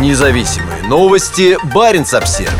Независимые новости. Барин обсерва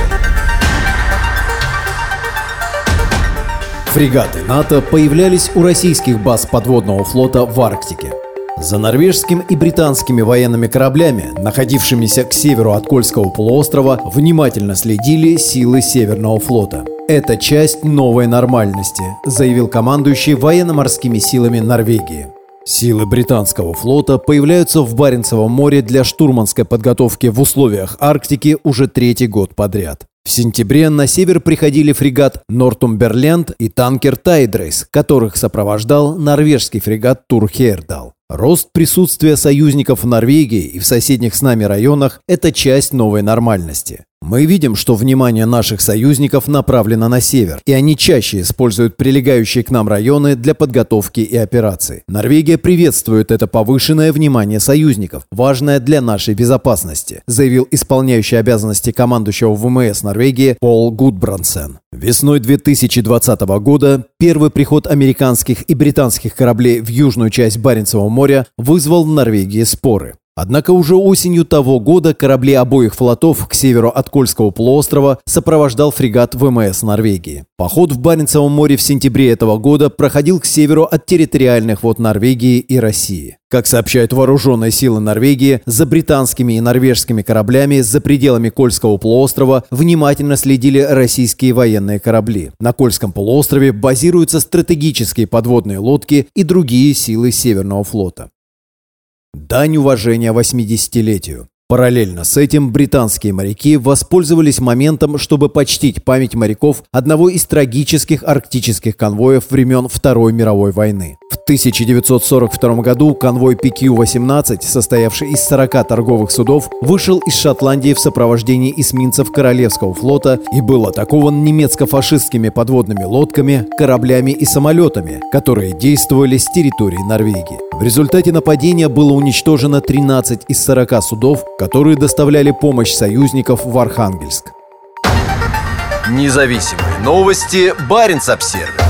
Фрегаты НАТО появлялись у российских баз подводного флота в Арктике. За норвежским и британскими военными кораблями, находившимися к северу от Кольского полуострова, внимательно следили силы Северного флота. «Это часть новой нормальности», заявил командующий военно-морскими силами Норвегии. Силы британского флота появляются в Баренцевом море для штурманской подготовки в условиях Арктики уже третий год подряд. В сентябре на север приходили фрегат «Нортумберленд» и танкер «Тайдрейс», которых сопровождал норвежский фрегат «Турхердал». Рост присутствия союзников в Норвегии и в соседних с нами районах – это часть новой нормальности. Мы видим, что внимание наших союзников направлено на север, и они чаще используют прилегающие к нам районы для подготовки и операций. Норвегия приветствует это повышенное внимание союзников, важное для нашей безопасности, заявил исполняющий обязанности командующего ВМС Норвегии Пол Гудбрансен. Весной 2020 года первый приход американских и британских кораблей в южную часть Баренцевого моря вызвал в Норвегии споры. Однако уже осенью того года корабли обоих флотов к северу от Кольского полуострова сопровождал фрегат ВМС Норвегии. Поход в Баренцевом море в сентябре этого года проходил к северу от территориальных вод Норвегии и России. Как сообщают вооруженные силы Норвегии, за британскими и норвежскими кораблями за пределами Кольского полуострова внимательно следили российские военные корабли. На Кольском полуострове базируются стратегические подводные лодки и другие силы Северного флота. Дань уважения 80-летию. Параллельно с этим британские моряки воспользовались моментом, чтобы почтить память моряков одного из трагических арктических конвоев времен Второй мировой войны. В 1942 году конвой PQ-18, состоявший из 40 торговых судов, вышел из Шотландии в сопровождении эсминцев Королевского флота и был атакован немецко-фашистскими подводными лодками, кораблями и самолетами, которые действовали с территории Норвегии. В результате нападения было уничтожено 13 из 40 судов, которые доставляли помощь союзников в Архангельск. Независимые новости. Барин обсервис